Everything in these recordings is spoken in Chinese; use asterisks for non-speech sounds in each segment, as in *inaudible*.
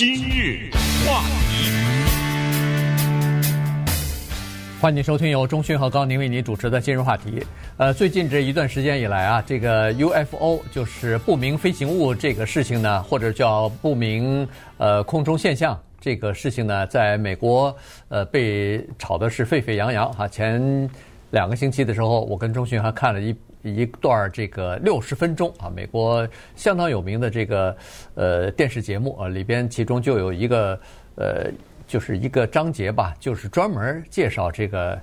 今日话题，欢迎收听由钟迅和高宁为您主持的今日话题。呃，最近这一段时间以来啊，这个 UFO 就是不明飞行物这个事情呢，或者叫不明呃空中现象这个事情呢，在美国呃被炒的是沸沸扬扬哈。前两个星期的时候，我跟钟迅还看了一。一段这个六十分钟啊，美国相当有名的这个呃电视节目啊，里边其中就有一个呃，就是一个章节吧，就是专门介绍这个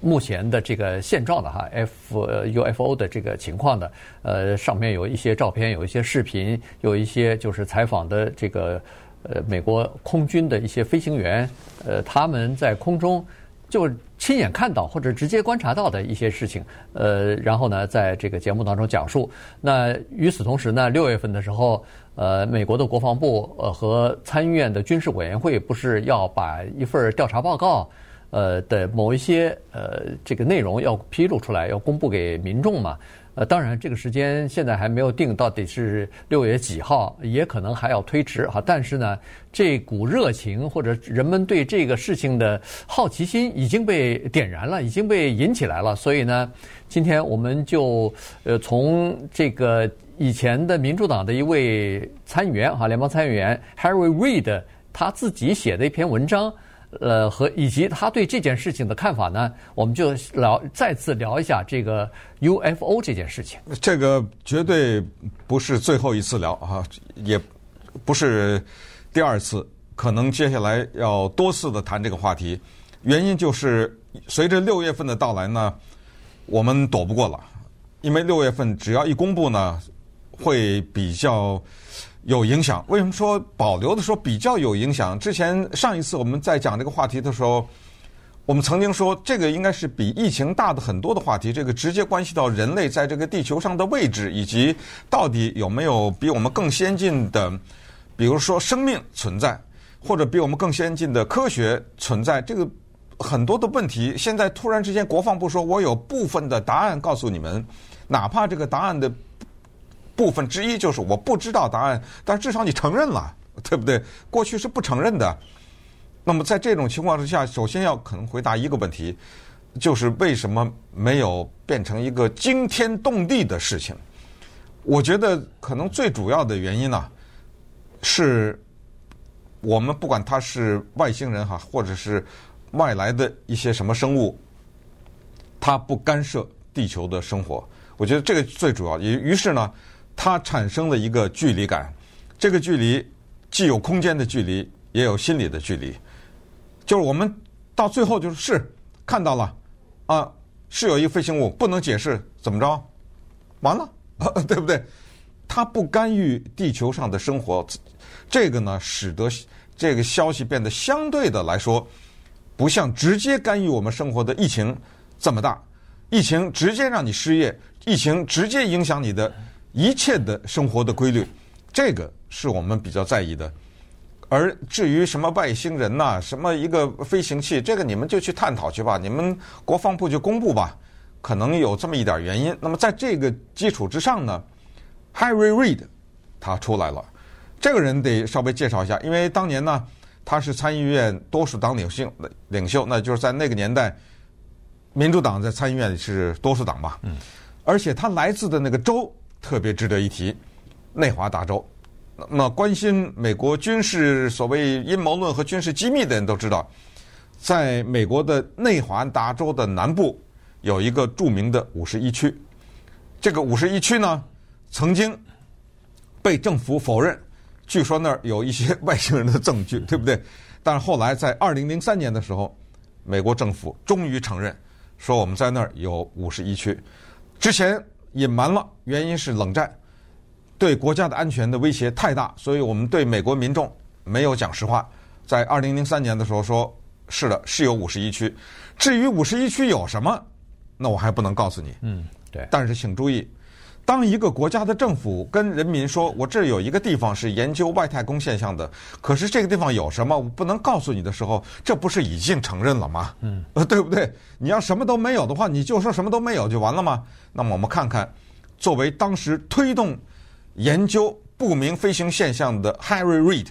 目前的这个现状的哈，F UFO 的这个情况的。呃，上面有一些照片，有一些视频，有一些就是采访的这个呃美国空军的一些飞行员，呃，他们在空中。就亲眼看到或者直接观察到的一些事情，呃，然后呢，在这个节目当中讲述。那与此同时呢，六月份的时候，呃，美国的国防部呃和参议院的军事委员会不是要把一份调查报告，呃的某一些呃这个内容要披露出来，要公布给民众嘛？呃，当然，这个时间现在还没有定，到底是六月几号，也可能还要推迟哈。但是呢，这股热情或者人们对这个事情的好奇心已经被点燃了，已经被引起来了。所以呢，今天我们就呃从这个以前的民主党的一位参议员哈，联邦参议员 Harry Reid 他自己写的一篇文章。呃，和以及他对这件事情的看法呢，我们就聊再次聊一下这个 UFO 这件事情。这个绝对不是最后一次聊啊，也不是第二次，可能接下来要多次的谈这个话题。原因就是随着六月份的到来呢，我们躲不过了，因为六月份只要一公布呢，会比较。有影响？为什么说保留的时候比较有影响？之前上一次我们在讲这个话题的时候，我们曾经说这个应该是比疫情大的很多的话题。这个直接关系到人类在这个地球上的位置，以及到底有没有比我们更先进的，比如说生命存在，或者比我们更先进的科学存在。这个很多的问题，现在突然之间国防部说我有部分的答案告诉你们，哪怕这个答案的。部分之一就是我不知道答案，但至少你承认了，对不对？过去是不承认的。那么在这种情况之下，首先要可能回答一个问题，就是为什么没有变成一个惊天动地的事情？我觉得可能最主要的原因呢，是我们不管他是外星人哈，或者是外来的一些什么生物，他不干涉地球的生活。我觉得这个最主要。于于是呢。它产生了一个距离感，这个距离既有空间的距离，也有心理的距离。就是我们到最后就是是看到了啊，是有一个飞行物，不能解释怎么着，完了，*laughs* 对不对？它不干预地球上的生活，这个呢，使得这个消息变得相对的来说，不像直接干预我们生活的疫情这么大。疫情直接让你失业，疫情直接影响你的。一切的生活的规律，这个是我们比较在意的。而至于什么外星人呐，什么一个飞行器，这个你们就去探讨去吧，你们国防部就公布吧。可能有这么一点原因。那么在这个基础之上呢，Harry Reid 他出来了。这个人得稍微介绍一下，因为当年呢，他是参议院多数党领袖，领袖，那就是在那个年代，民主党在参议院里是多数党吧。嗯。而且他来自的那个州。特别值得一提，内华达州。那么，关心美国军事所谓阴谋论和军事机密的人都知道，在美国的内华达州的南部有一个著名的五十一区。这个五十一区呢，曾经被政府否认，据说那儿有一些外星人的证据，*laughs* 对不对？但是后来在二零零三年的时候，美国政府终于承认，说我们在那儿有五十一区。之前。隐瞒了，原因是冷战，对国家的安全的威胁太大，所以我们对美国民众没有讲实话。在二零零三年的时候说，是的，是有五十一区。至于五十一区有什么，那我还不能告诉你。嗯，对。但是请注意。当一个国家的政府跟人民说：“我这有一个地方是研究外太空现象的，可是这个地方有什么，我不能告诉你的时候，这不是已经承认了吗？嗯，呃，*laughs* 对不对？你要什么都没有的话，你就说什么都没有就完了吗？那么我们看看，作为当时推动研究不明飞行现象的 Harry Reid，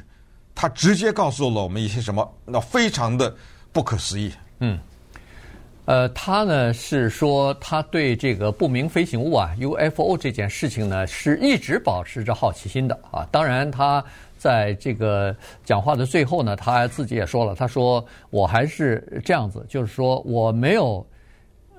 他直接告诉了我们一些什么，那非常的不可思议。嗯，呃，他呢是说他对这个不明飞行物啊 UFO 这件事情呢是一直保持着好奇心的啊。当然，他在这个讲话的最后呢，他自己也说了，他说我还是这样子，就是说我没有。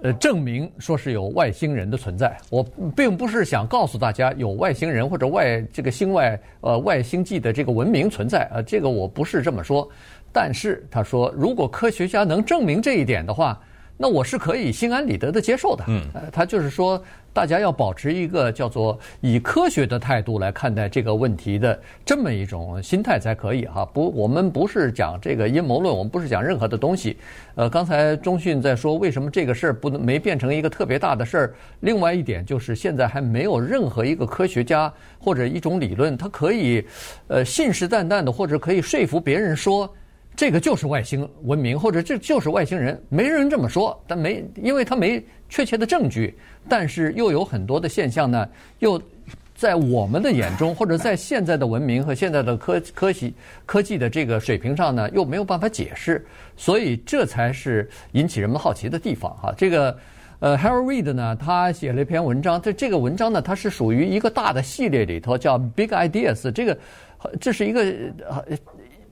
呃，证明说是有外星人的存在，我并不是想告诉大家有外星人或者外这个星外呃外星际的这个文明存在啊，这个我不是这么说。但是他说，如果科学家能证明这一点的话，那我是可以心安理得的接受的。嗯，他就是说。大家要保持一个叫做以科学的态度来看待这个问题的这么一种心态才可以哈。不，我们不是讲这个阴谋论，我们不是讲任何的东西。呃，刚才中讯在说为什么这个事儿不能没变成一个特别大的事儿。另外一点就是现在还没有任何一个科学家或者一种理论，它可以呃信誓旦旦的或者可以说服别人说。这个就是外星文明，或者这就是外星人，没人这么说，但没，因为他没确切的证据，但是又有很多的现象呢，又在我们的眼中，或者在现在的文明和现在的科科技科技的这个水平上呢，又没有办法解释，所以这才是引起人们好奇的地方哈。这个呃，Harry Reid 呢，他写了一篇文章，这这个文章呢，它是属于一个大的系列里头，叫 Big Ideas，这个这是一个呃。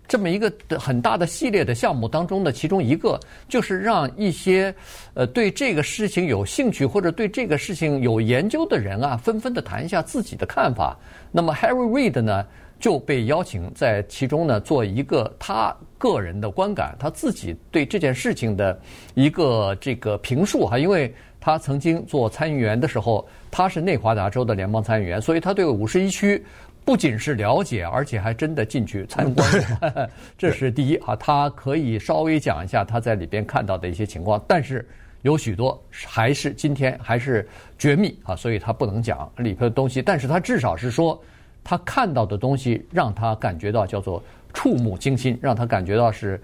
这么一个很大的系列的项目当中的其中一个，就是让一些呃对这个事情有兴趣或者对这个事情有研究的人啊，纷纷的谈一下自己的看法。那么 Harry Reid 呢就被邀请在其中呢做一个他个人的观感，他自己对这件事情的一个这个评述哈，因为他曾经做参议员的时候，他是内华达州的联邦参议员，所以他对五十一区。不仅是了解，而且还真的进去参观，*laughs* 这是第一啊。他可以稍微讲一下他在里边看到的一些情况，但是有许多还是今天还是绝密啊，所以他不能讲里头的东西。但是他至少是说，他看到的东西让他感觉到叫做触目惊心，让他感觉到是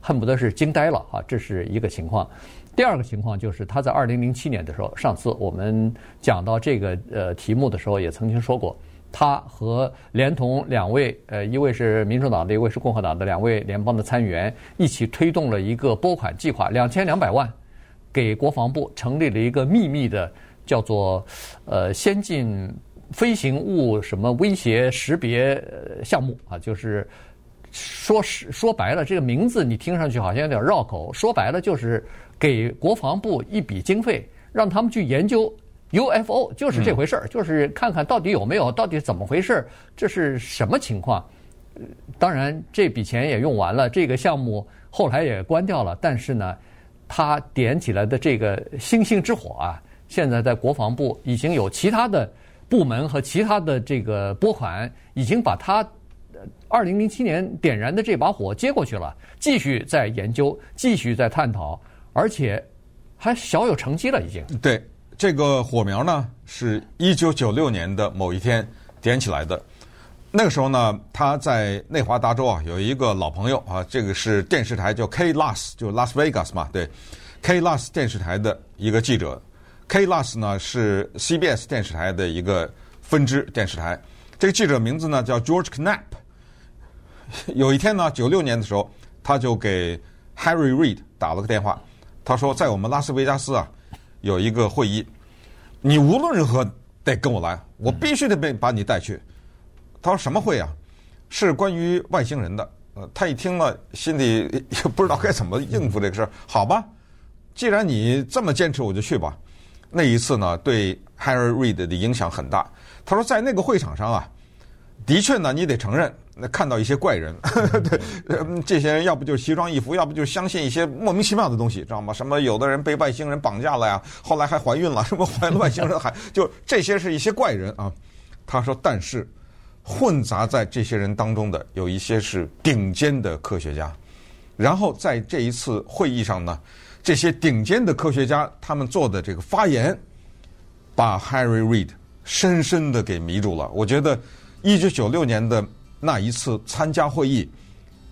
恨不得是惊呆了啊。这是一个情况。第二个情况就是他在二零零七年的时候，上次我们讲到这个呃题目的时候，也曾经说过。他和连同两位，呃，一位是民主党的，一位是共和党的两位联邦的参议员，一起推动了一个拨款计划，两千两百万，给国防部成立了一个秘密的叫做呃先进飞行物什么威胁识别项目啊，就是说实说白了，这个名字你听上去好像有点绕口，说白了就是给国防部一笔经费，让他们去研究。UFO 就是这回事儿，就是看看到底有没有，到底怎么回事，这是什么情况？当然，这笔钱也用完了，这个项目后来也关掉了。但是呢，他点起来的这个星星之火啊，现在在国防部已经有其他的部门和其他的这个拨款，已经把他二零零七年点燃的这把火接过去了，继续在研究，继续在探讨，而且还小有成绩了，已经。对。这个火苗呢，是一九九六年的某一天点起来的。那个时候呢，他在内华达州啊，有一个老朋友啊，这个是电视台叫 KLAS，就拉斯维加斯嘛，对，KLAS 电视台的一个记者。KLAS 呢是 CBS 电视台的一个分支电视台。这个记者名字呢叫 George Knapp。有一天呢，九六年的时候，他就给 Harry Reid 打了个电话，他说在我们拉斯维加斯啊。有一个会议，你无论如何得跟我来，我必须得被把你带去。他说什么会啊？是关于外星人的。呃，他一听了，心里也 *laughs* 不知道该怎么应付这个事儿。好吧，既然你这么坚持，我就去吧。那一次呢，对 Harry Reid 的影响很大。他说在那个会场上啊，的确呢，你得承认。那看到一些怪人，呵 *laughs* 呵对，这些人要不就是奇装异服，要不就是相信一些莫名其妙的东西，知道吗？什么有的人被外星人绑架了呀，后来还怀孕了，什么怀了外星人还就这些是一些怪人啊。他说，但是混杂在这些人当中的有一些是顶尖的科学家。然后在这一次会议上呢，这些顶尖的科学家他们做的这个发言，把 Harry Reid 深深的给迷住了。我觉得一九九六年的。那一次参加会议，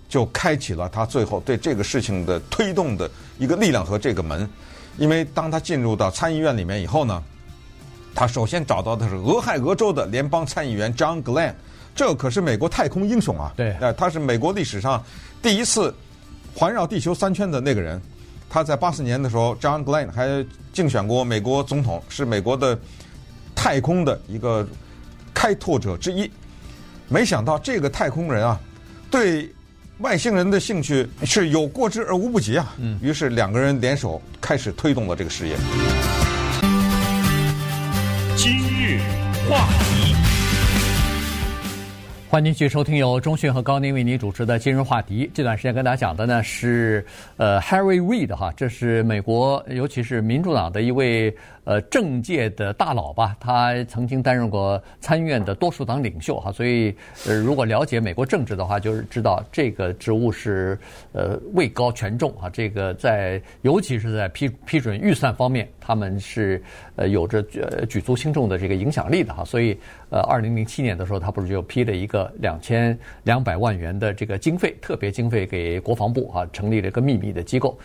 就开启了他最后对这个事情的推动的一个力量和这个门。因为当他进入到参议院里面以后呢，他首先找到的是俄亥俄州的联邦参议员 John Glenn，这可是美国太空英雄啊！对，他是美国历史上第一次环绕地球三圈的那个人。他在八四年的时候，John Glenn 还竞选过美国总统，是美国的太空的一个开拓者之一。没想到这个太空人啊，对外星人的兴趣是有过之而无不及啊！嗯，于是两个人联手开始推动了这个事业。今日话题。欢迎继续收听由中讯和高宁为您主持的今日话题。这段时间跟大家讲的呢是呃 Harry Reid 哈，这是美国尤其是民主党的一位呃政界的大佬吧。他曾经担任过参院的多数党领袖哈，所以呃如果了解美国政治的话，就是知道这个职务是呃位高权重啊。这个在尤其是在批批准预算方面，他们是呃有着举举足轻重的这个影响力的哈。所以呃二零零七年的时候，他不是就批了一个。两千两百万元的这个经费，特别经费给国防部啊，成立了一个秘密的机构，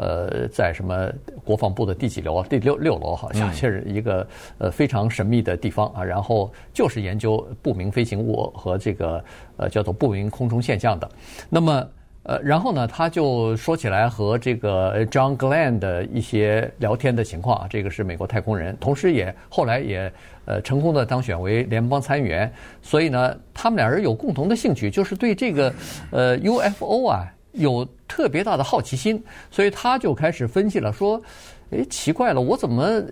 呃，在什么国防部的第几楼啊？第六六楼好像是一个呃非常神秘的地方啊。然后就是研究不明飞行物和这个呃叫做不明空中现象的。那么。呃，然后呢，他就说起来和这个 John Glenn 的一些聊天的情况啊，这个是美国太空人，同时也后来也呃成功的当选为联邦参议员，所以呢，他们俩人有共同的兴趣，就是对这个呃 UFO 啊有特别大的好奇心，所以他就开始分析了，说，诶，奇怪了，我怎么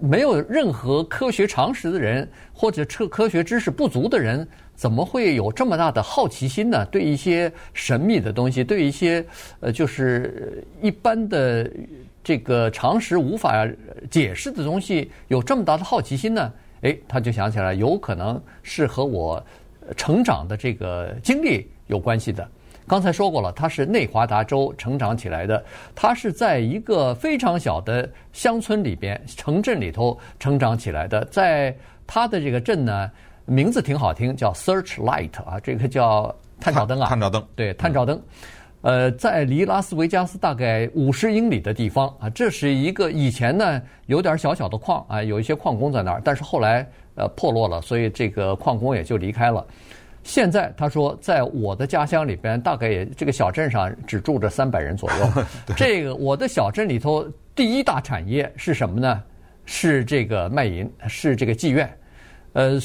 没有任何科学常识的人，或者科科学知识不足的人？怎么会有这么大的好奇心呢？对一些神秘的东西，对一些呃，就是一般的这个常识无法解释的东西，有这么大的好奇心呢？诶，他就想起来，有可能是和我成长的这个经历有关系的。刚才说过了，他是内华达州成长起来的，他是在一个非常小的乡村里边、城镇里头成长起来的，在他的这个镇呢。名字挺好听，叫 Searchlight 啊，这个叫探照灯啊。探照灯，对，探照灯。呃，在离拉斯维加斯大概五十英里的地方啊，这是一个以前呢有点小小的矿啊，有一些矿工在那儿，但是后来呃破落了，所以这个矿工也就离开了。现在他说，在我的家乡里边，大概也这个小镇上只住着三百人左右。*laughs* 这个我的小镇里头第一大产业是什么呢？是这个卖淫，是这个妓院。呃，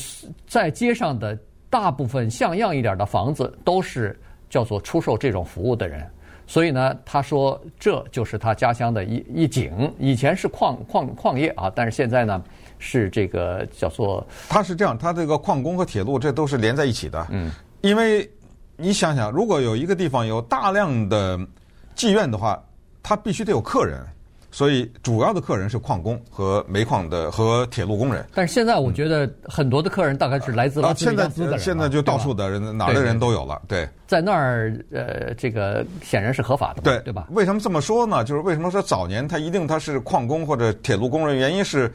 在街上的大部分像样一点的房子都是叫做出售这种服务的人，所以呢，他说这就是他家乡的一一景。以前是矿矿矿业啊，但是现在呢是这个叫做。他是这样，他这个矿工和铁路这都是连在一起的。嗯，因为你想想，如果有一个地方有大量的妓院的话，他必须得有客人。所以主要的客人是矿工和煤矿的和铁路工人。但是现在我觉得很多的客人大概是来自拉斯维加斯的人，啊，现在就到处的人，哪儿的人都有了。对，在那儿呃，这个显然是合法的，对对吧？为什么这么说呢？就是为什么说早年他一定他是矿工或者铁路工人？原因是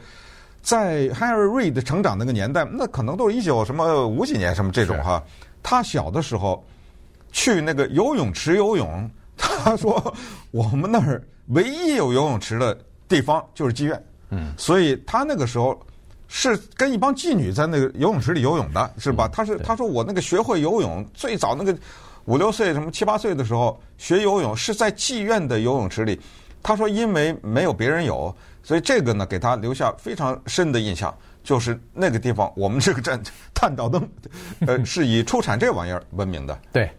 在 Harry Reid 成长那个年代，那可能都是一九什么五几年什么这种哈。他小的时候去那个游泳池游泳，他说我们那儿。唯一有游泳池的地方就是妓院，嗯，所以他那个时候是跟一帮妓女在那个游泳池里游泳的，是吧？他是他说我那个学会游泳最早那个五六岁什么七八岁的时候学游泳是在妓院的游泳池里。他说因为没有别人有，所以这个呢给他留下非常深的印象，就是那个地方我们这个镇探照灯，呃，是以出产这玩意儿闻名的。对。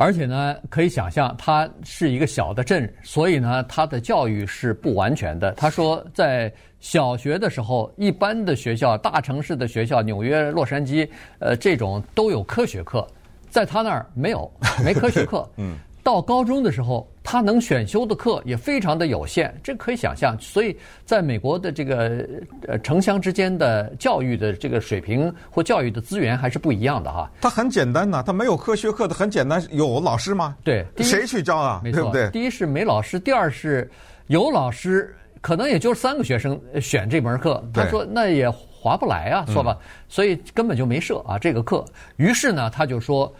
而且呢，可以想象，它是一个小的镇，所以呢，它的教育是不完全的。他说，在小学的时候，一般的学校、大城市的学校，纽约、洛杉矶，呃，这种都有科学课，在他那儿没有，没科学课。*laughs* 嗯。到高中的时候，他能选修的课也非常的有限，这可以想象。所以，在美国的这个呃城乡之间的教育的这个水平或教育的资源还是不一样的哈。他很简单呐，他没有科学课的很简单，有老师吗？对，谁去教啊？没错，对不对？第一是没老师，第二是有老师，可能也就是三个学生选这门课。他说那也划不来啊，说吧，嗯、所以根本就没设啊这个课。于是呢，他就说。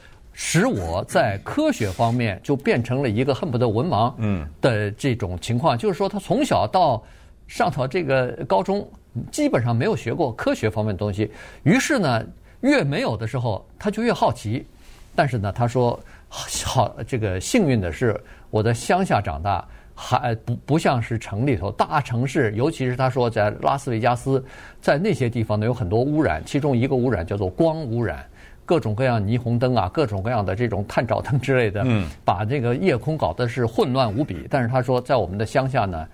使我在科学方面就变成了一个恨不得文盲的这种情况，就是说他从小到上到这个高中，基本上没有学过科学方面的东西。于是呢，越没有的时候，他就越好奇。但是呢，他说好，这个幸运的是，我在乡下长大，还不不像是城里头大城市，尤其是他说在拉斯维加斯，在那些地方呢有很多污染，其中一个污染叫做光污染。各种各样霓虹灯啊，各种各样的这种探照灯之类的，嗯，把这个夜空搞得是混乱无比。但是他说，在我们的乡下呢，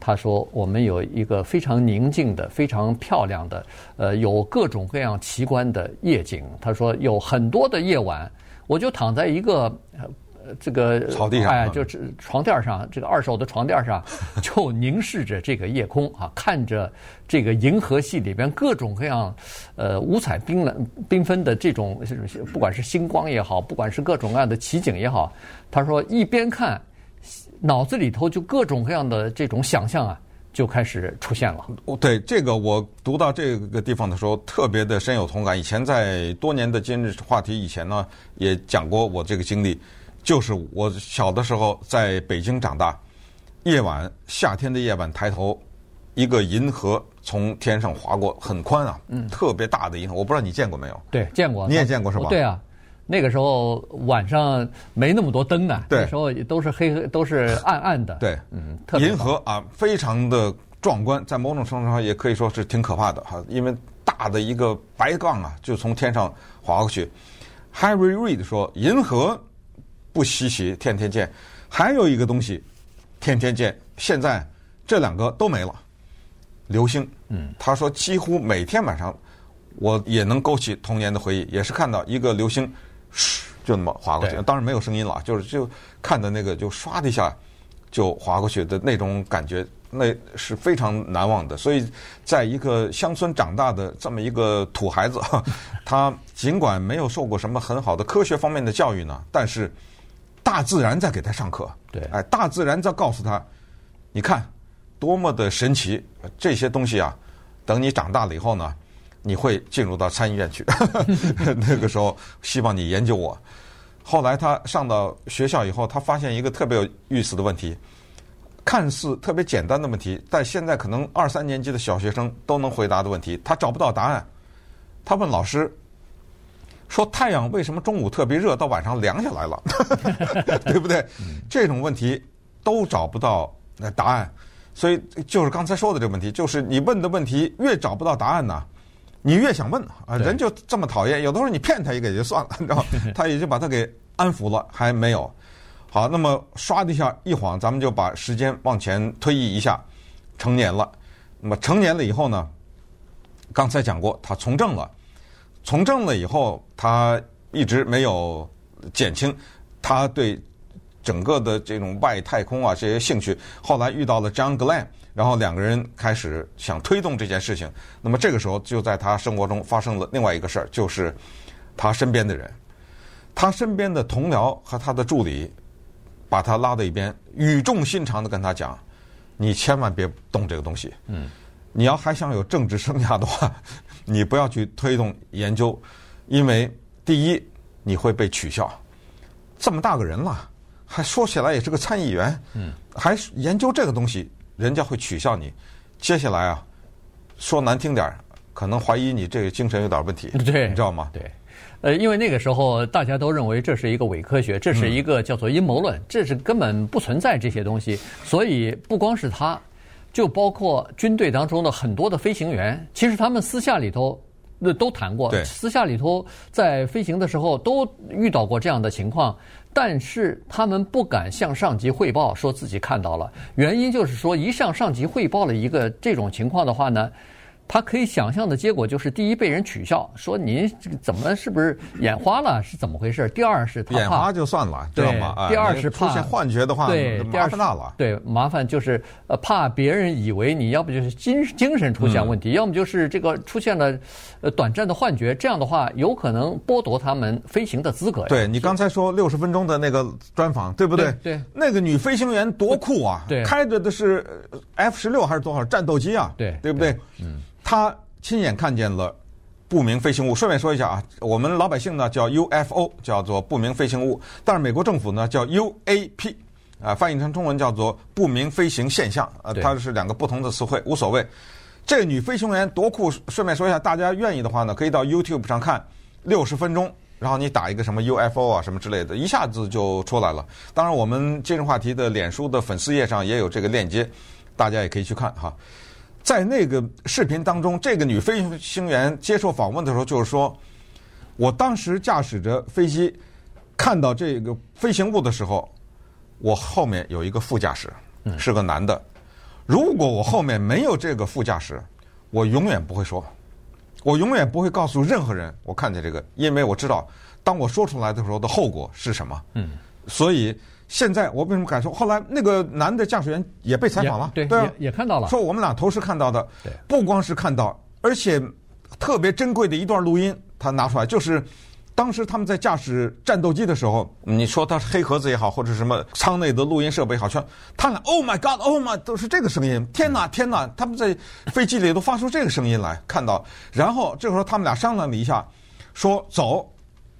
他说我们有一个非常宁静的、非常漂亮的，呃，有各种各样奇观的夜景。他说有很多的夜晚，我就躺在一个。这个草地上，哎，就是床垫上，这个二手的床垫上，*laughs* 就凝视着这个夜空啊，看着这个银河系里边各种各样，呃，五彩缤纷、缤纷的这种，不管是星光也好，不管是各种各样的奇景也好，他说一边看，脑子里头就各种各样的这种想象啊，就开始出现了。对这个，我读到这个地方的时候，特别的深有同感。以前在多年的今日话题以前呢，也讲过我这个经历。就是我小的时候在北京长大，夜晚夏天的夜晚抬头，一个银河从天上划过，很宽啊，嗯，特别大的银河，我不知道你见过没有？对，见过。你也见过是吧？对啊，那个时候晚上没那么多灯啊，对，那时候都是黑黑，都是暗 *laughs* 暗的。对，嗯，银河啊，非常的壮观，在某种程度上也可以说是挺可怕的哈，因为大的一个白杠啊，就从天上划过去。Harry Reid 说，银河。不稀奇，天天见。还有一个东西，天天见。现在这两个都没了。流星，嗯，他说几乎每天晚上，我也能勾起童年的回忆，也是看到一个流星，嘘，就那么划过去。当然没有声音了，就是就看的那个就唰的一下就划过去的那种感觉，那是非常难忘的。所以，在一个乡村长大的这么一个土孩子，*laughs* 他尽管没有受过什么很好的科学方面的教育呢，但是。大自然在给他上课，对，哎，大自然在告诉他，你看，多么的神奇，这些东西啊，等你长大了以后呢，你会进入到参议院去，*laughs* 那个时候希望你研究我。后来他上到学校以后，他发现一个特别有意思的问题，看似特别简单的问题，但现在可能二三年级的小学生都能回答的问题，他找不到答案，他问老师。说太阳为什么中午特别热，到晚上凉下来了，*laughs* 对不对？这种问题都找不到那答案，所以就是刚才说的这个问题，就是你问的问题越找不到答案呢，你越想问啊。人就这么讨厌，有的时候你骗他一个也就算了，你知道，*laughs* 他也就把他给安抚了，还没有。好，那么唰的一下一晃，咱们就把时间往前推移一下，成年了。那么成年了以后呢，刚才讲过，他从政了。从政了以后，他一直没有减轻他对整个的这种外太空啊这些兴趣。后来遇到了 John Glenn，然后两个人开始想推动这件事情。那么这个时候，就在他生活中发生了另外一个事儿，就是他身边的人，他身边的同僚和他的助理把他拉到一边，语重心长地跟他讲：“你千万别动这个东西。嗯，你要还想有政治生涯的话。”你不要去推动研究，因为第一你会被取笑，这么大个人了，还说起来也是个参议员，嗯，还研究这个东西，人家会取笑你。接下来啊，说难听点儿，可能怀疑你这个精神有点问题，对，你知道吗？对，呃，因为那个时候大家都认为这是一个伪科学，这是一个叫做阴谋论，这是根本不存在这些东西，所以不光是他。就包括军队当中的很多的飞行员，其实他们私下里头那都谈过，私下里头在飞行的时候都遇到过这样的情况，但是他们不敢向上级汇报，说自己看到了。原因就是说，一向上级汇报了一个这种情况的话呢。他可以想象的结果就是：第一，被人取笑，说您这个怎么是不是眼花了？是怎么回事？第二是他怕眼花就算了，知道吗？第二是怕出现幻觉的话，对，麻烦大了。对，麻烦就是呃，怕别人以为你要不就是精精神出现问题，要么就是这个出现了呃短暂的幻觉。这样的话，有可能剥夺他们飞行的资格呀。对，你刚才说六十分钟的那个专访，对不对？对，那个女飞行员多酷啊！对，开着的是 F 十六还是多少战斗机啊？对，对不对？嗯。他亲眼看见了不明飞行物。顺便说一下啊，我们老百姓呢叫 UFO，叫做不明飞行物，但是美国政府呢叫 UAP，啊，翻译成中文叫做不明飞行现象，呃，它是两个不同的词汇，无所谓。这个女飞行员多酷！顺便说一下，大家愿意的话呢，可以到 YouTube 上看六十分钟，然后你打一个什么 UFO 啊什么之类的，一下子就出来了。当然，我们今日话题的脸书的粉丝页上也有这个链接，大家也可以去看哈。在那个视频当中，这个女飞行员接受访问的时候，就是说，我当时驾驶着飞机，看到这个飞行物的时候，我后面有一个副驾驶，是个男的。如果我后面没有这个副驾驶，我永远不会说，我永远不会告诉任何人我看见这个，因为我知道，当我说出来的时候的后果是什么。嗯，所以。现在我为什么敢说？后来那个男的驾驶员也被采访了，对，对啊，也也看到了，说我们俩同时看到的，对，不光是看到，而且特别珍贵的一段录音，他拿出来，就是当时他们在驾驶战斗机的时候，你说他是黑盒子也好，或者什么舱内的录音设备也好，全他俩 Oh my God，Oh my，都是这个声音，天哪，天哪，他们在飞机里都发出这个声音来，看到，然后这个时候他们俩商量了一下，说走，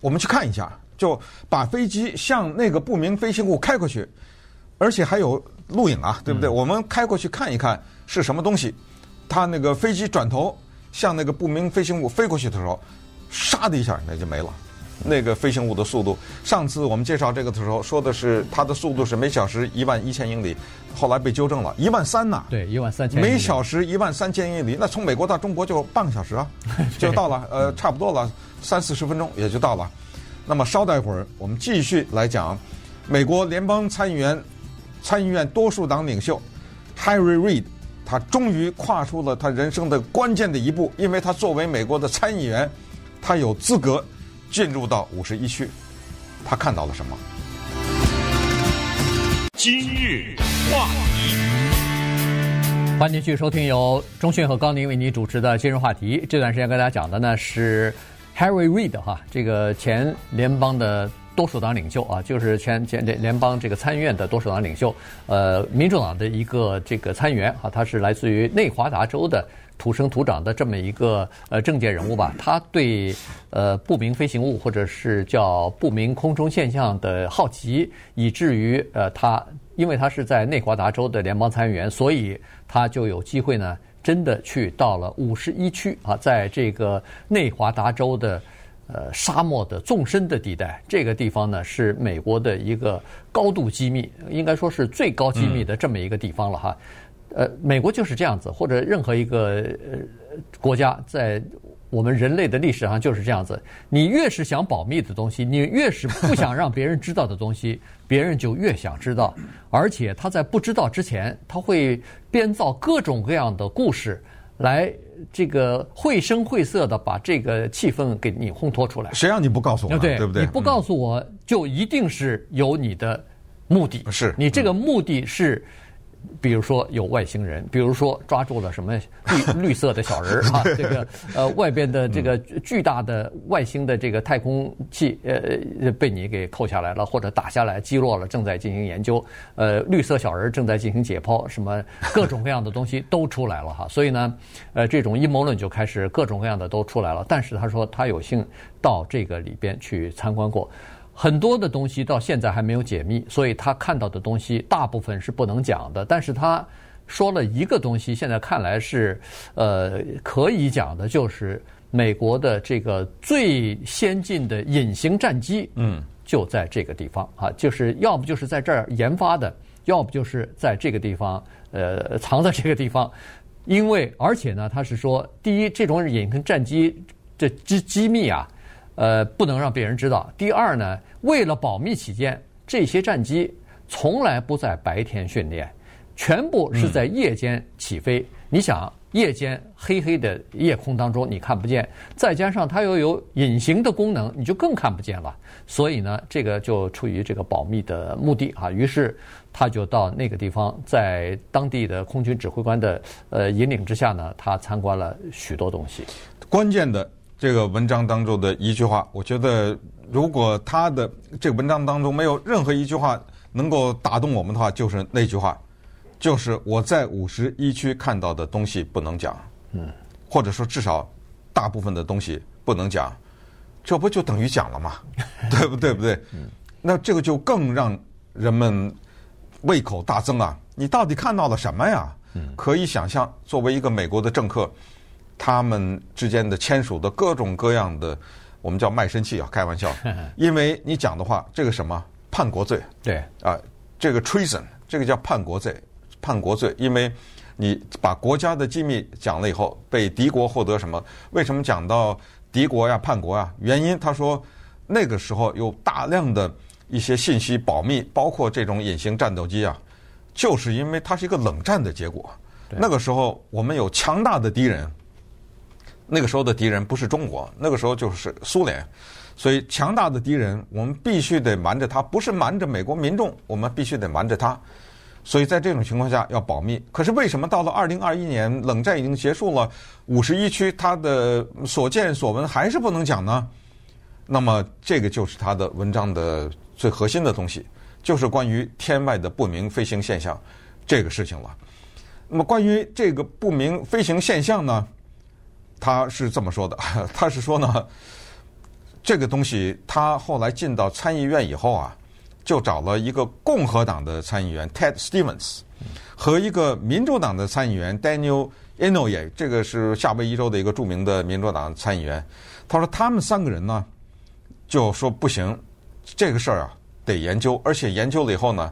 我们去看一下。就把飞机向那个不明飞行物开过去，而且还有录影啊，对不对？嗯、我们开过去看一看是什么东西。他那个飞机转头向那个不明飞行物飞过去的时候，唰的一下那就没了。那个飞行物的速度，上次我们介绍这个的时候说的是它的速度是每小时一万一千英里，后来被纠正了，一万三呐。对，一万三千。每小时一万三千英里，那从美国到中国就半个小时啊，*laughs* 就到了，呃，差不多了，三四十分钟也就到了。那么稍待会儿，我们继续来讲美国联邦参议员、参议院多数党领袖 Harry Reid，他终于跨出了他人生的关键的一步，因为他作为美国的参议员，他有资格进入到五十一区。他看到了什么？今日话题，欢迎继续收听由钟迅和高宁为您主持的今日话题。这段时间跟大家讲的呢是。Harry Reid 哈，这个前联邦的多数党领袖啊，就是前前联联邦这个参议院的多数党领袖，呃，民主党的一个这个参议员啊，他是来自于内华达州的土生土长的这么一个呃政界人物吧。他对呃不明飞行物或者是叫不明空中现象的好奇，以至于呃他因为他是在内华达州的联邦参议员，所以他就有机会呢。真的去到了五十一区啊，在这个内华达州的呃沙漠的纵深的地带，这个地方呢是美国的一个高度机密，应该说是最高机密的这么一个地方了哈。呃，美国就是这样子，或者任何一个呃国家在。我们人类的历史上就是这样子，你越是想保密的东西，你越是不想让别人知道的东西，*laughs* 别人就越想知道。而且他在不知道之前，他会编造各种各样的故事，来这个绘声绘色的把这个气氛给你烘托出来。谁让你不告诉我？对，对不对？你不告诉我就一定是有你的目的。是你这个目的是。比如说有外星人，比如说抓住了什么绿 *laughs* 绿色的小人儿 *laughs* 啊，这个呃外边的这个巨大的外星的这个太空器呃被你给扣下来了，或者打下来击落了，正在进行研究，呃绿色小人正在进行解剖，什么各种各样的东西都出来了哈，*laughs* 所以呢，呃这种阴谋论就开始各种各样的都出来了。但是他说他有幸到这个里边去参观过。很多的东西到现在还没有解密，所以他看到的东西大部分是不能讲的。但是他说了一个东西，现在看来是呃可以讲的，就是美国的这个最先进的隐形战机，嗯，就在这个地方啊，就是要不就是在这儿研发的，要不就是在这个地方呃藏在这个地方。因为而且呢，他是说，第一，这种隐形战机这机机密啊。呃，不能让别人知道。第二呢，为了保密起见，这些战机从来不在白天训练，全部是在夜间起飞。你想，夜间黑黑的夜空当中你看不见，再加上它又有隐形的功能，你就更看不见了。所以呢，这个就出于这个保密的目的啊。于是他就到那个地方，在当地的空军指挥官的呃引领之下呢，他参观了许多东西。关键的。这个文章当中的一句话，我觉得如果他的这个文章当中没有任何一句话能够打动我们的话，就是那句话，就是我在五十一区看到的东西不能讲，嗯，或者说至少大部分的东西不能讲，这不就等于讲了吗？*laughs* 对不对？不对？嗯，那这个就更让人们胃口大增啊！你到底看到了什么呀？可以想象，作为一个美国的政客，他们之间的签署的各种各样的，我们叫卖身契啊，开玩笑，*laughs* 因为你讲的话，这个什么叛国罪，对啊，这个 treason，这个叫叛国罪，叛国罪，因为你把国家的机密讲了以后，被敌国获得什么？为什么讲到敌国呀、叛国呀？原因他说那个时候有大量的一些信息保密，包括这种隐形战斗机啊。就是因为它是一个冷战的结果，那个时候我们有强大的敌人，那个时候的敌人不是中国，那个时候就是苏联，所以强大的敌人我们必须得瞒着他，不是瞒着美国民众，我们必须得瞒着他，所以在这种情况下要保密。可是为什么到了二零二一年，冷战已经结束了，五十一区他的所见所闻还是不能讲呢？那么这个就是他的文章的最核心的东西。就是关于天外的不明飞行现象这个事情了。那么关于这个不明飞行现象呢，他是这么说的，*laughs* 他是说呢，这个东西他后来进到参议院以后啊，就找了一个共和党的参议员 Ted Stevens 和一个民主党的参议员 Daniel Inouye，这个是夏威夷州的一个著名的民主党参议员。他说他们三个人呢，就说不行，这个事儿啊。得研究，而且研究了以后呢，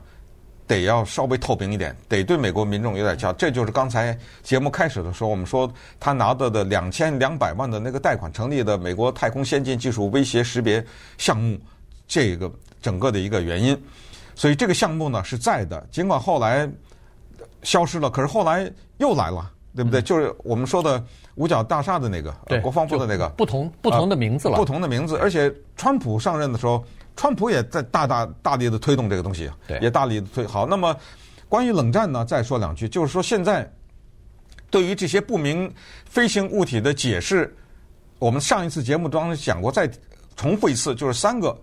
得要稍微透明一点，得对美国民众有点交。这就是刚才节目开始的时候我们说他拿到的两千两百万的那个贷款成立的美国太空先进技术威胁识别项目，这个整个的一个原因。所以这个项目呢是在的，尽管后来消失了，可是后来又来了，对不对？嗯、就是我们说的五角大厦的那个，对，国防部的那个，不同不同的名字了，呃、不同的名字，而且川普上任的时候。川普也在大大大力的推动这个东西，对，也大力的推。好，那么关于冷战呢，再说两句，就是说现在对于这些不明飞行物体的解释，我们上一次节目当中讲过，再重复一次，就是三个，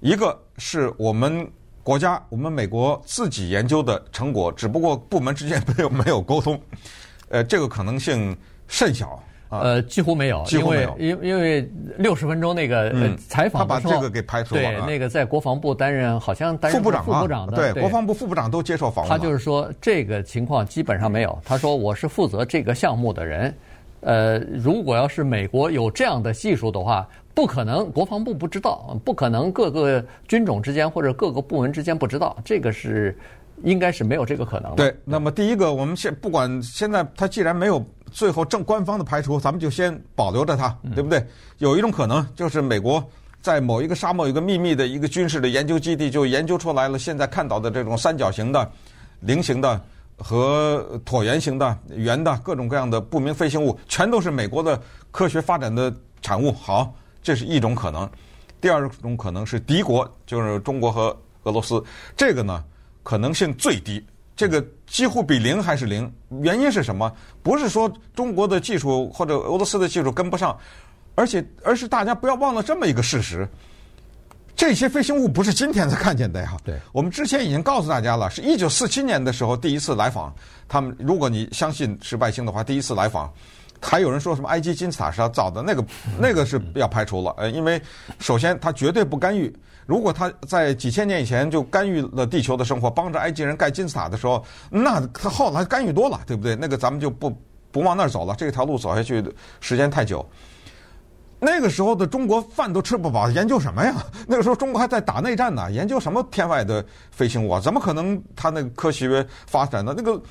一个是我们国家，我们美国自己研究的成果，只不过部门之间没有没有沟通，呃，这个可能性甚小。呃，几乎没有，几乎没有，因为因为六十分钟那个采访他把这个给排除了。对，那个在国防部担任，好像担任副部长，副部长的，对，国防部副部长都接受访问。他就是说，这个情况基本上没有。他说，我是负责这个项目的人。呃，如果要是美国有这样的技术的话，不可能国防部不知道，不可能各个军种之间或者各个部门之间不知道。这个是应该是没有这个可能的。对，那么第一个，我们现不管现在他既然没有。最后正官方的排除，咱们就先保留着它，对不对？有一种可能就是美国在某一个沙漠有一个秘密的一个军事的研究基地，就研究出来了现在看到的这种三角形的、菱形的和椭圆形的、圆的各种各样的不明飞行物，全都是美国的科学发展的产物。好，这是一种可能。第二种可能是敌国，就是中国和俄罗斯，这个呢可能性最低。这个几乎比零还是零，原因是什么？不是说中国的技术或者俄罗斯的技术跟不上，而且而是大家不要忘了这么一个事实：这些飞行物不是今天才看见的呀。对，我们之前已经告诉大家了，是一九四七年的时候第一次来访。他们，如果你相信是外星的话，第一次来访，还有人说什么埃及金字塔是要造的，那个那个是要排除了。呃，因为首先他绝对不干预。如果他在几千年以前就干预了地球的生活，帮着埃及人盖金字塔的时候，那他后来干预多了，对不对？那个咱们就不不往那儿走了，这条路走下去时间太久。那个时候的中国饭都吃不饱，研究什么呀？*laughs* 那个时候中国还在打内战呢，研究什么天外的飞行物啊？怎么可能他那个科学发展的那个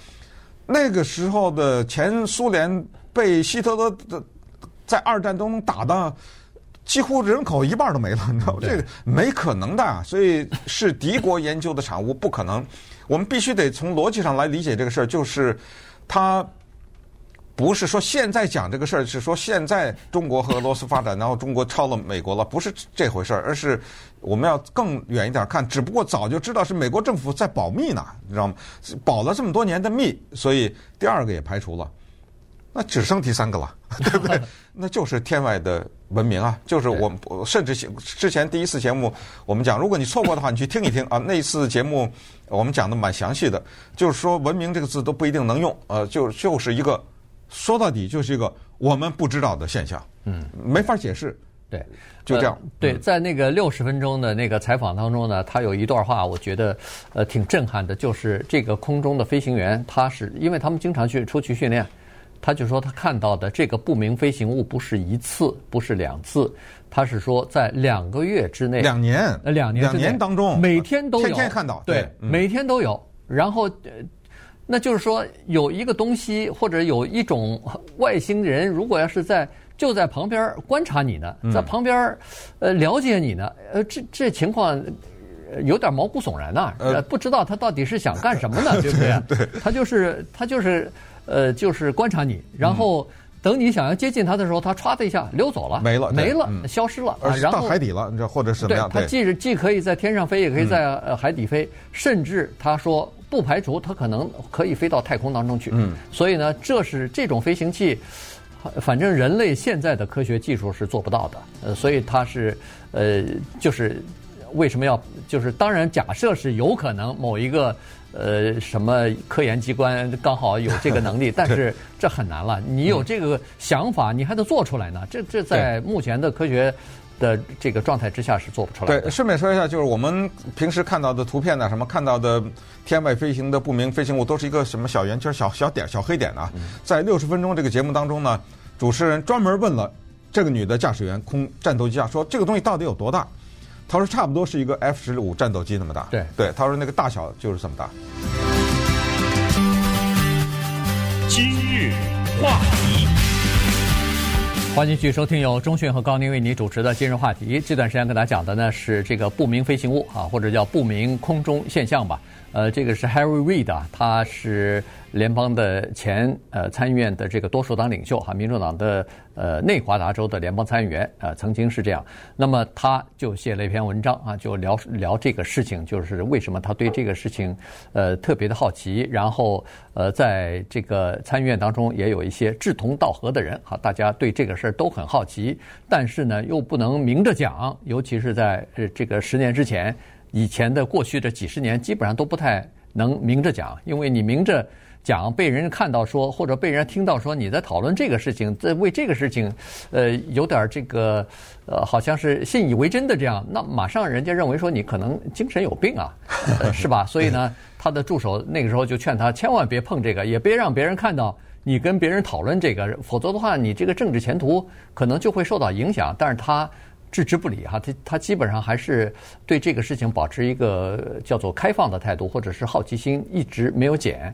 那个时候的前苏联被希特勒的在二战都能打的。几乎人口一半都没了，你知道吗？这个没可能的，所以是敌国研究的产物，不可能。我们必须得从逻辑上来理解这个事儿，就是他不是说现在讲这个事儿，是说现在中国和俄罗斯发展，然后中国超了美国了，不是这回事儿，而是我们要更远一点看。只不过早就知道是美国政府在保密呢，你知道吗？保了这么多年的密，所以第二个也排除了。那只剩第三个了，*laughs* 对不对？*laughs* 那就是天外的文明啊！就是我们甚至之前第一次节目我们讲，如果你错过的话，你去听一听啊。*laughs* 那一次节目我们讲的蛮详细的，就是说“文明”这个字都不一定能用，呃，就就是一个说到底就是一个我们不知道的现象，嗯，没法解释，对，就这样。呃、对，在那个六十分钟的那个采访当中呢，他有一段话，我觉得呃挺震撼的，就是这个空中的飞行员，他是因为他们经常去出去训练，他就说他看到的这个不明飞行物不是一次，不是两次，他是说在两个月之内，两年，呃，两年，两年当中每天都有，天天看到，对，嗯、每天都有，然后。那就是说，有一个东西或者有一种外星人，如果要是在就在旁边观察你呢，在旁边呃了解你呢，呃，这这情况有点毛骨悚然呐，呃，不知道他到底是想干什么呢，*laughs* 对不对？对，他就是他就是呃就是观察你，然后等你想要接近他的时候，他歘的一下溜走了，没了，没了，消失了，然后到海底了，你知道或者是怎么样？对，他既是既可以在天上飞，也可以在呃海底飞，甚至他说。不排除它可能可以飞到太空当中去，嗯，所以呢，这是这种飞行器，*laughs* 反正人类现在的科学技术是做不到的，呃，所以它是呃，就是为什么要就是当然假设是有可能某一个呃什么科研机关刚好有这个能力，*laughs* 但是这很难了，你有这个想法，你还得做出来呢，这这在目前的科学。的这个状态之下是做不出来的。对，顺便说一下，就是我们平时看到的图片呢，什么看到的天外飞行的不明飞行物，都是一个什么小圆圈、小小点、小黑点啊。在六十分钟这个节目当中呢，主持人专门问了这个女的驾驶员，空战斗机啊，说这个东西到底有多大？他说差不多是一个 F 十五战斗机那么大。对对，他说那个大小就是这么大。今日话题。欢迎继续收听由中讯和高宁为你主持的今日话题。这段时间跟大家讲的呢是这个不明飞行物啊，或者叫不明空中现象吧。呃，这个是 Harry Reid 啊，他是联邦的前呃参议院的这个多数党领袖哈，民主党的呃内华达州的联邦参议员呃，曾经是这样。那么他就写了一篇文章啊，就聊聊这个事情，就是为什么他对这个事情呃特别的好奇。然后呃，在这个参议院当中也有一些志同道合的人哈，大家对这个事儿都很好奇，但是呢又不能明着讲，尤其是在这个十年之前。以前的过去这几十年，基本上都不太能明着讲，因为你明着讲，被人看到说，或者被人听到说你在讨论这个事情，在为这个事情，呃，有点这个，呃，好像是信以为真的这样，那马上人家认为说你可能精神有病啊，*laughs* 是吧？所以呢，他的助手那个时候就劝他千万别碰这个，也别让别人看到你跟别人讨论这个，否则的话，你这个政治前途可能就会受到影响。但是他。置之不理哈，他他基本上还是对这个事情保持一个叫做开放的态度，或者是好奇心一直没有减。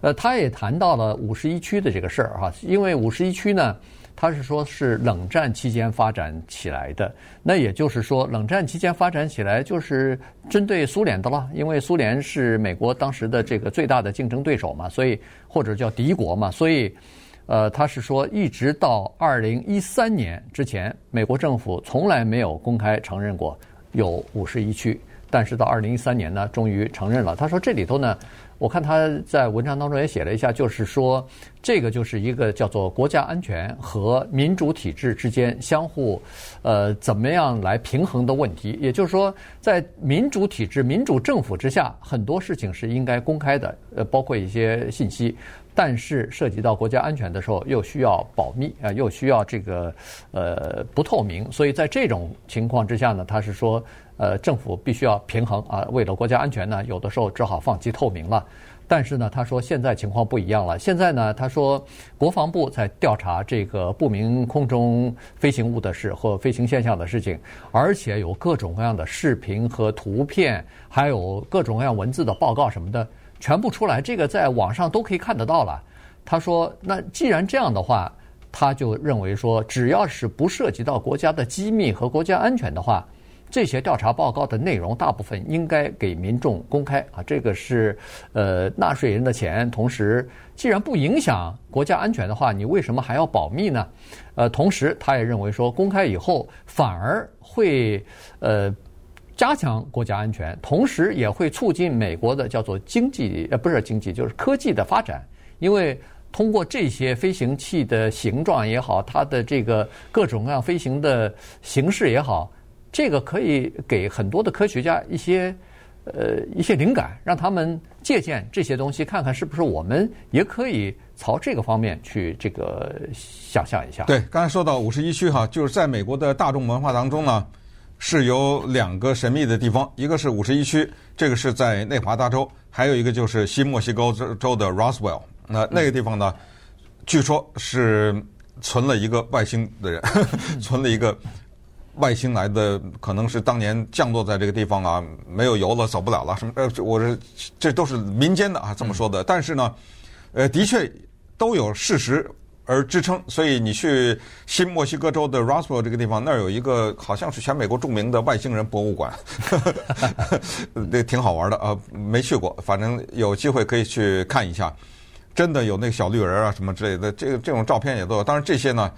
呃，他也谈到了五十一区的这个事儿哈，因为五十一区呢，他是说是冷战期间发展起来的，那也就是说冷战期间发展起来就是针对苏联的了，因为苏联是美国当时的这个最大的竞争对手嘛，所以或者叫敌国嘛，所以。呃，他是说，一直到二零一三年之前，美国政府从来没有公开承认过有五十一区，但是到二零一三年呢，终于承认了。他说这里头呢，我看他在文章当中也写了一下，就是说这个就是一个叫做国家安全和民主体制之间相互呃怎么样来平衡的问题。也就是说，在民主体制、民主政府之下，很多事情是应该公开的，呃，包括一些信息。但是涉及到国家安全的时候，又需要保密啊，又需要这个呃不透明，所以在这种情况之下呢，他是说呃政府必须要平衡啊，为了国家安全呢，有的时候只好放弃透明了。但是呢，他说现在情况不一样了，现在呢，他说国防部在调查这个不明空中飞行物的事或飞行现象的事情，而且有各种各样的视频和图片，还有各种各样文字的报告什么的。全部出来，这个在网上都可以看得到了。他说：“那既然这样的话，他就认为说，只要是不涉及到国家的机密和国家安全的话，这些调查报告的内容大部分应该给民众公开啊。这个是呃纳税人的钱，同时既然不影响国家安全的话，你为什么还要保密呢？呃，同时他也认为说，公开以后反而会呃。”加强国家安全，同时也会促进美国的叫做经济，呃，不是经济，就是科技的发展。因为通过这些飞行器的形状也好，它的这个各种各样飞行的形式也好，这个可以给很多的科学家一些呃一些灵感，让他们借鉴这些东西，看看是不是我们也可以朝这个方面去这个想象一下。对，刚才说到五十一区哈，就是在美国的大众文化当中呢，是有两个神秘的地方，一个是五十一区，这个是在内华达州，还有一个就是新墨西哥州的 Roswell。那那个地方呢，据说是存了一个外星的人，*laughs* 存了一个。外星来的可能是当年降落在这个地方啊，没有油了，走不了了，什么？呃，我是这都是民间的啊，这么说的。但是呢，呃，的确都有事实而支撑。所以你去新墨西哥州的 Roswell 这个地方，那儿有一个好像是全美国著名的外星人博物馆，*laughs* 那挺好玩的啊。没去过，反正有机会可以去看一下。真的有那个小绿人啊什么之类的，这个这种照片也都有。当然这些呢，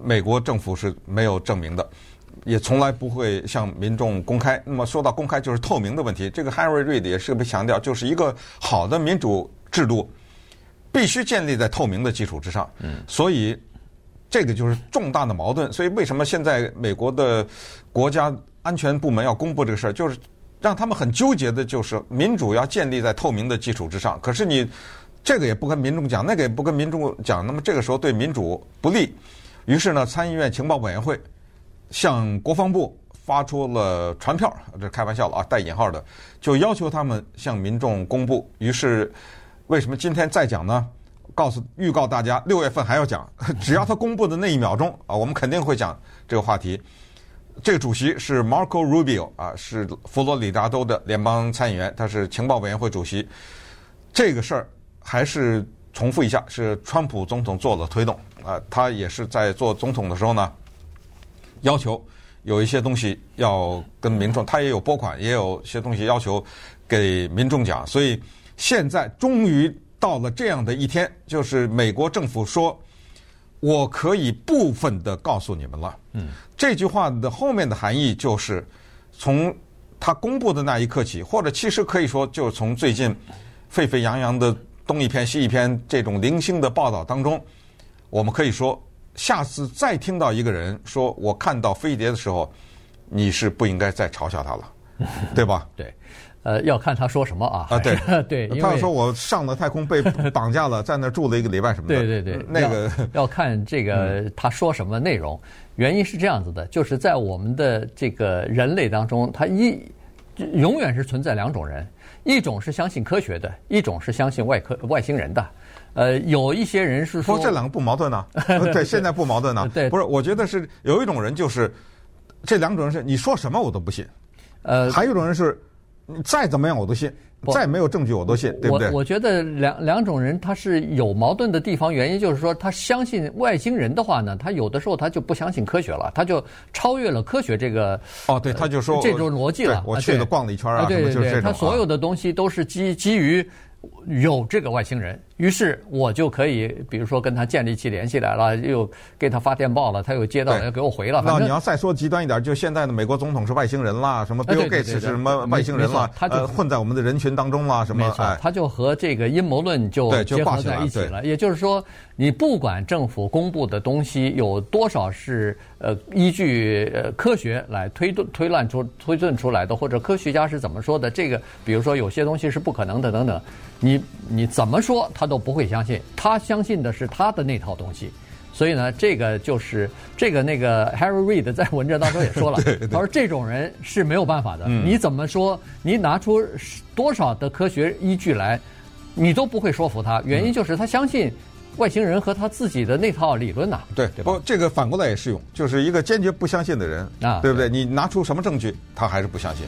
美国政府是没有证明的。也从来不会向民众公开。那么说到公开，就是透明的问题。这个 Harry Reid 也是被强调，就是一个好的民主制度必须建立在透明的基础之上。嗯，所以这个就是重大的矛盾。所以为什么现在美国的国家安全部门要公布这个事儿，就是让他们很纠结的，就是民主要建立在透明的基础之上。可是你这个也不跟民众讲，那个也不跟民众讲，那么这个时候对民主不利。于是呢，参议院情报委员会。向国防部发出了传票，这开玩笑了啊，带引号的，就要求他们向民众公布。于是，为什么今天再讲呢？告诉预告大家，六月份还要讲，*laughs* 只要他公布的那一秒钟啊，我们肯定会讲这个话题。这个主席是 Marco Rubio 啊，是佛罗里达州的联邦参议员，他是情报委员会主席。这个事儿还是重复一下，是川普总统做了推动啊，他也是在做总统的时候呢。要求有一些东西要跟民众，他也有拨款，也有些东西要求给民众讲。所以现在终于到了这样的一天，就是美国政府说，我可以部分的告诉你们了。嗯，这句话的后面的含义就是，从他公布的那一刻起，或者其实可以说，就从最近沸沸扬扬的东一篇西一篇这种零星的报道当中，我们可以说。下次再听到一个人说我看到飞碟的时候，你是不应该再嘲笑他了，*laughs* 对吧？对，呃，要看他说什么啊？啊，对 *laughs* 对，他要说我上了太空被绑架了，在那住了一个礼拜什么的。*laughs* 对对对，那个要，要看这个他说什么内容。原因是这样子的，就是在我们的这个人类当中，他一永远是存在两种人，一种是相信科学的，一种是相信外科外星人的。呃，有一些人是说，说这两个不矛盾呢、啊？*laughs* 对，现在不矛盾呢、啊。*laughs* 对，不是，我觉得是有一种人就是，这两种人是你说什么我都不信。呃，还有一种人是，再怎么样我都信，再没有证据我都信，对不对？我我觉得两两种人他是有矛盾的地方，原因就是说他相信外星人的话呢，他有的时候他就不相信科学了，他就超越了科学这个。哦，对，他就说、呃、这种逻辑了。我去了逛了一圈啊，对对对，他所有的东西都是基基于。有这个外星人，于是我就可以，比如说跟他建立起联系来了，又给他发电报了，他又接到，了，又给我回了。那你要再说极端一点，就现在的美国总统是外星人啦，什么 Bill Gates 是什么外星人啦，他就混在我们的人群当中啦，什么？没错，他就和这个阴谋论就结合在一起了。也就是说，你不管政府公布的东西有多少是呃依据呃科学来推断推断出推断出来的，或者科学家是怎么说的，这个比如说有些东西是不可能的等等。你你怎么说他都不会相信，他相信的是他的那套东西，所以呢，这个就是这个那个 Harry Reid 在文章当中也说了，*laughs* 他说这种人是没有办法的，你怎么说，你拿出多少的科学依据来，你都不会说服他，原因就是他相信外星人和他自己的那套理论呐。对，不，这个反过来也适用，就是一个坚决不相信的人啊，对不对？你拿出什么证据，他还是不相信。